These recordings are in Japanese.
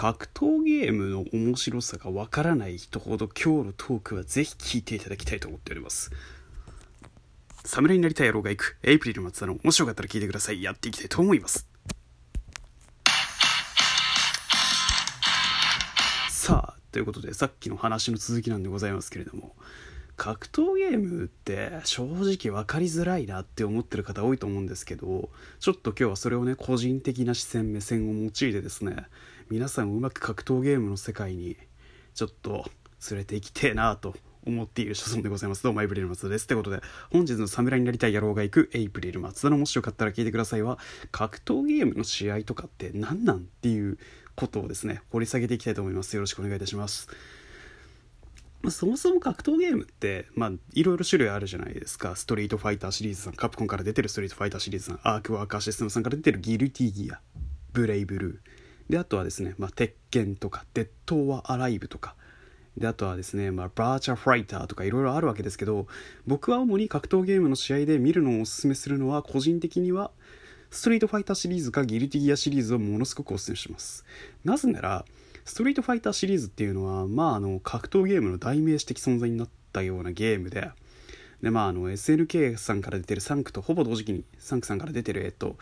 格闘ゲームの面白さがわからない人ほど今日のトークはぜひ聞いていただきたいと思っております。侍になりたい野郎が行く。エイプリル松田の面白かったら聞いてくださいやっていきたいと思います。さあということでさっきの話の続きなんでございますけれども。格闘ゲームって正直分かりづらいなって思ってる方多いと思うんですけどちょっと今日はそれをね個人的な視線目線を用いてですね皆さんをうまく格闘ゲームの世界にちょっと連れて行きてえなと思っている所存でございます。どうも、エイプリル松田です。ってことで、本日の侍になりたい野郎が行くエイプリル松田のもしよかったら聞いてくださいは、格闘ゲームの試合とかって何なんっていうことをですね、掘り下げていきたいと思います。よろしくお願いいたします。まそもそも格闘ゲームって、まあ、いろいろ種類あるじゃないですか。ストリートファイターシリーズさん、カプコンから出てるストリートファイターシリーズさん、アークワーカーシステムさんから出てるギルティギア、ブレイブルー。で、あとはですね、まあ、鉄拳とか、デッド・はアライブとか、で、あとはですね、まあ、バーチャファイターとかいろいろあるわけですけど、僕は主に格闘ゲームの試合で見るのをおすすめするのは、個人的には、ストリートファイターシリーズかギルティギアシリーズをものすごくおすすめします。なぜなら、ストリートファイターシリーズっていうのは、まあ、あの、格闘ゲームの代名詞的存在になったようなゲームで、で、まあ、あの、SNK さんから出てるサンクとほぼ同時期に、サンクさんから出てる、えっと、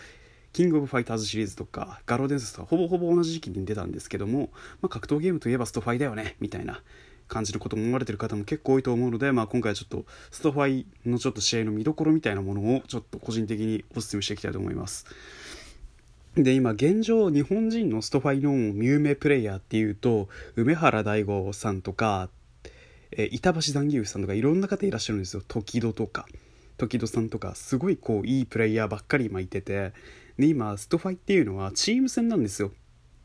キングオブファイターズシリーズとか、餓狼伝説とか、ほぼほぼ同じ時期に出たんですけども、まあ、格闘ゲームといえばストファイだよね、みたいな感じのことも思われてる方も結構多いと思うので、まあ、今回はちょっとストファイのちょっと試合の見どころみたいなものをちょっと個人的にお勧めしていきたいと思います。で今現状日本人のストファイの有名プレイヤーっていうと梅原大吾さんとか、えー、板橋ザンギエフさんとかいろんな方いらっしゃるんですよ。時戸とか。時戸さんとかすごいこういいプレイヤーばっかり今いてて。で今ストファイっていうのはチーム戦なんですよ。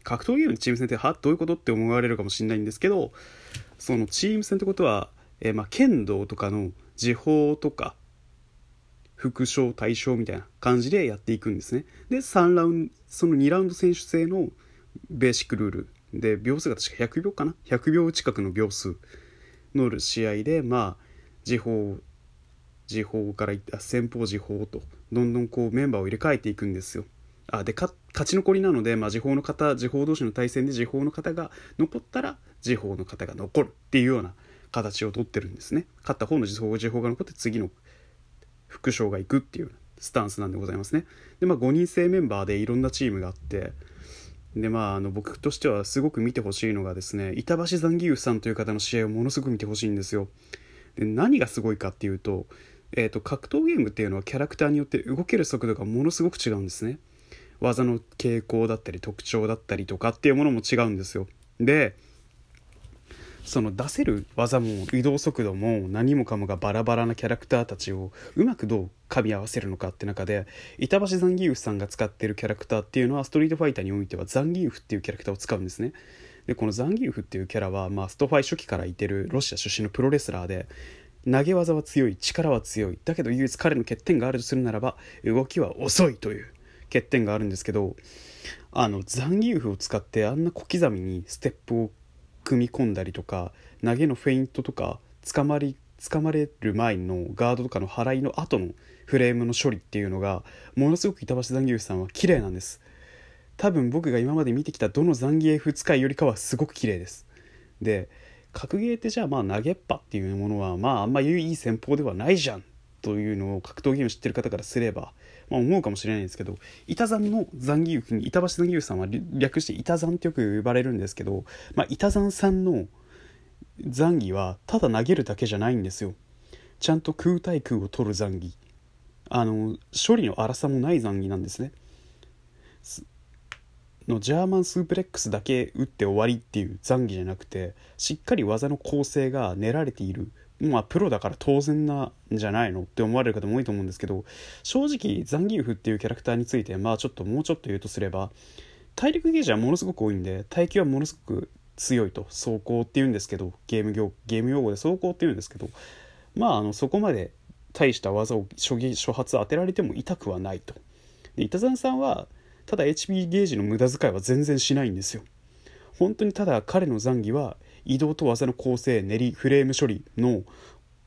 格闘ゲームのチーム戦っては？どういうことって思われるかもしれないんですけどそのチーム戦ってことは、えー、まあ剣道とかの時報とか副賞対象みたいな感じでやっていくんですね。で3ラウンドその2ラウンド選手制のベーシックルール。で秒数が確か100秒かな？100秒近くの秒数の試合でまあ時報時報からいった先方時報とどんどんこうメンバーを入れ替えていくんですよ。あで勝ち残りなので、まあ、時報の方時報同士の対戦で時報の方が残ったら時報の方が残るっていうような形をとってるんですね。勝った方の時報時報が残って次の副将が行くっていうスタンスなんでございますね。でまあ5人制メンバーでいろんなチームがあってでまああの僕としてはすごく見てほしいのがですね板橋残牛さんという方の試合をものすごく見てほしいんですよ。で何がすごいかっていうと,、えーと格闘ゲームっていうのはキャラクターによって動ける速度がものすごく違うんですね。技の傾向だったり特徴だったりとかっていうものも違うんですよ。でその出せる技も移動速度も何もかもがバラバラなキャラクターたちをうまくどう噛み合わせるのかって中で板橋ザンギウフさんが使ってるキャラクターっていうのはストリートファイターにおいてはザンギウフっていうキャラクターを使うんですね。でこのザンギエフっていうキャラは、まあ、ストファイ初期からいてるロシア出身のプロレスラーで投げ技は強い力は強いだけど唯一彼の欠点があるとするならば動きは遅いという欠点があるんですけどあのザンギエフを使ってあんな小刻みにステップを組み込んだりとか投げのフェイントとか捕まり捕まれる前のガードとかの払いの後のフレームの処理っていうのがものすごく板橋ザンギエフさんは綺麗なんです。多分僕が今まで見てきたどのザンギエフ使いよりかはすごく綺麗です。で格ゲーってじゃあまあ投げっぱっていうものはまああんまいい戦法ではないじゃんというのを格闘ゲーム知ってる方からすればまあ、思うかもしれないんですけど板山の残牛に板橋残牛さんは略して板山ってよく呼ばれるんですけど、まあ、板山さんの残儀はただ投げるだけじゃないんですよ。ちゃんと空対空を取る残儀。あの処理の荒さもない残儀なんですね。のジャーマンスープレックスだけ打って終わりっていう残儀じゃなくてしっかり技の構成が練られているまあプロだから当然なんじゃないのって思われる方も多いと思うんですけど正直ザンギウフっていうキャラクターについてまあちょっともうちょっと言うとすれば体力ゲージはものすごく多いんで耐久はものすごく強いと走行っていうんですけどゲーム業ゲーム用語で走行っていうんですけどまああのそこまで大した技を初初発当てられても痛くはないと。で板山さんはただ HP ゲージの無駄遣いは全然しないんですよ。本当にただ彼の残儀は移動と技の構成練りフレーム処理の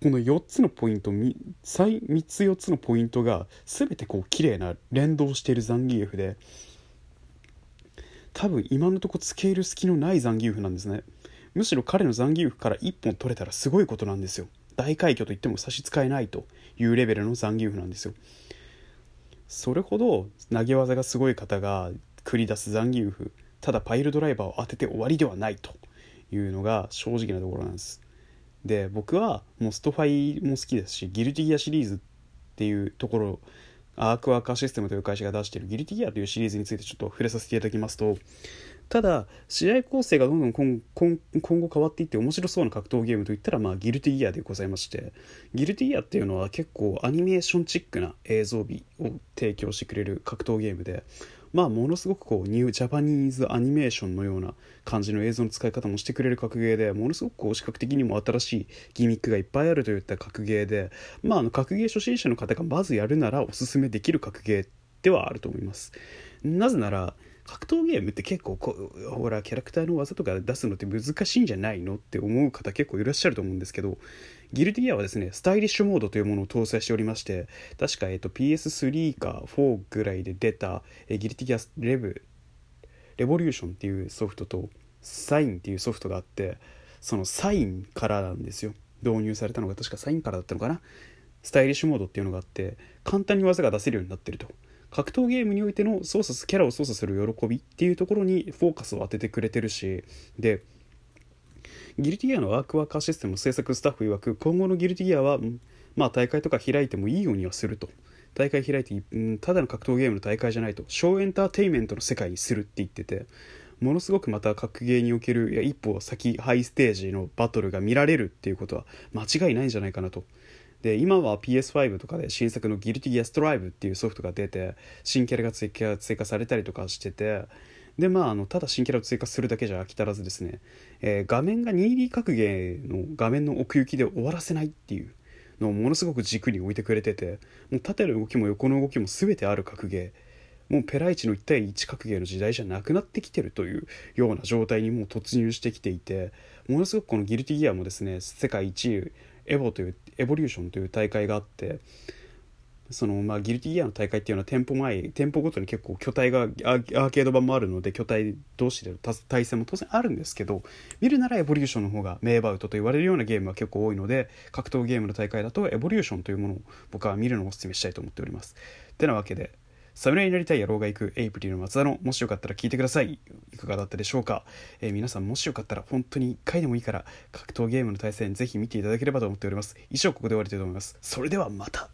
この4つのポイント 3, 3つ4つのポイントが全てこう綺麗な連動しているザンギエフで多分今のとこつけ入る隙のない残牛符なんですね。むしろ彼のザンギエフから1本取れたらすごいことなんですよ。大快挙と言っても差し支えないというレベルのザンギエフなんですよ。それほど投げ技がすごい方が繰り出すザンギエフただパイルドライバーを当てて終わりではないというのが正直なところなんです。で僕はもうストファイも好きですしギルティギアシリーズっていうところアークワーカーシステムという会社が出しているギルティギアというシリーズについてちょっと触れさせていただきますとただ試合構成がどんどん今今後変わっていって面白そうな格闘ゲームといったら、まあ、ギルティギアでございましてギルティギアっていうのは結構アニメーションチックな映像美を提供してくれる格闘ゲームでまあものすごくこうニュージャパニーズアニメーションのような感じの映像の使い方もしてくれる格ゲーでものすごくこう視覚的にも新しいギミックがいっぱいあるといった格ゲーでまああの格ゲー初心者の方がまずやるならおすすめできる格ゲーではあると思います。なぜなら格闘ゲームって結構こほらキャラクターの技とか出すのって難しいんじゃないのって思う方結構いらっしゃると思うんですけどギルティギアはですねスタイリッシュモードというものを搭載しておりまして確か、えっと、PS3 か4ぐらいで出た、えギルティギアレブレボリューションっていうソフトとサインっていうソフトがあってそのサインからなんですよ。導入されたのが確かサインからだったのかな？スタイリッシュモードっていうのがあって簡単に技が出せるようになってると。格闘ゲームにおいての操作キャラを操作する喜びっていうところにフォーカスを当ててくれてるしでギルティギアのワークワーカーシステム制作スタッフ曰く今後のギルティギアは、まあ、大会とか開いてもいいようにはすると。大会開いて、うん、ただの格闘ゲームの大会じゃないとショーエンターテインメントの世界にするって言っててものすごくまた格ゲーにおけるいや一歩先ハイステージのバトルが見られるっていうことは間違いないんじゃないかなと。で今は PS5 とかで新作のギルティギアストライブっていうソフトが出て新キャラが追加追加されたりとかしててでまああのただ新キャラを追加するだけじゃ飽き足らずですね、えー、画面が 2D 格ゲーの画面の奥行きで終わらせないっていうのをものすごく軸に置いてくれててもう縦の動きも横の動きも全てある格ゲー。もうペライチの1対1格ゲーの時代じゃなくなってきてるというような状態にもう突入してきていてものすごくこのギルティギアもですね世界1位エボというエボリューションという大会があってそのまあギルティギアの大会っていうのは店舗前店舗ごとに結構巨体がアーケード版もあるので巨体同士での対戦も当然あるんですけど見るならエボリューションの方が名バウトと言われるようなゲームは結構多いので格闘ゲームの大会だとエボリューションというものを僕は見るのをお勧めしたいと思っております。ってなわけでサムネになりたい野郎が行くエイプリルの松田のもしよかったら聞いてください。いかがだったでしょうか、えー、皆さんもしよかったら本当に1回でもいいから格闘ゲームの対戦ぜひ見ていただければと思っております。以上ここで終わりたいと思います。それではまた。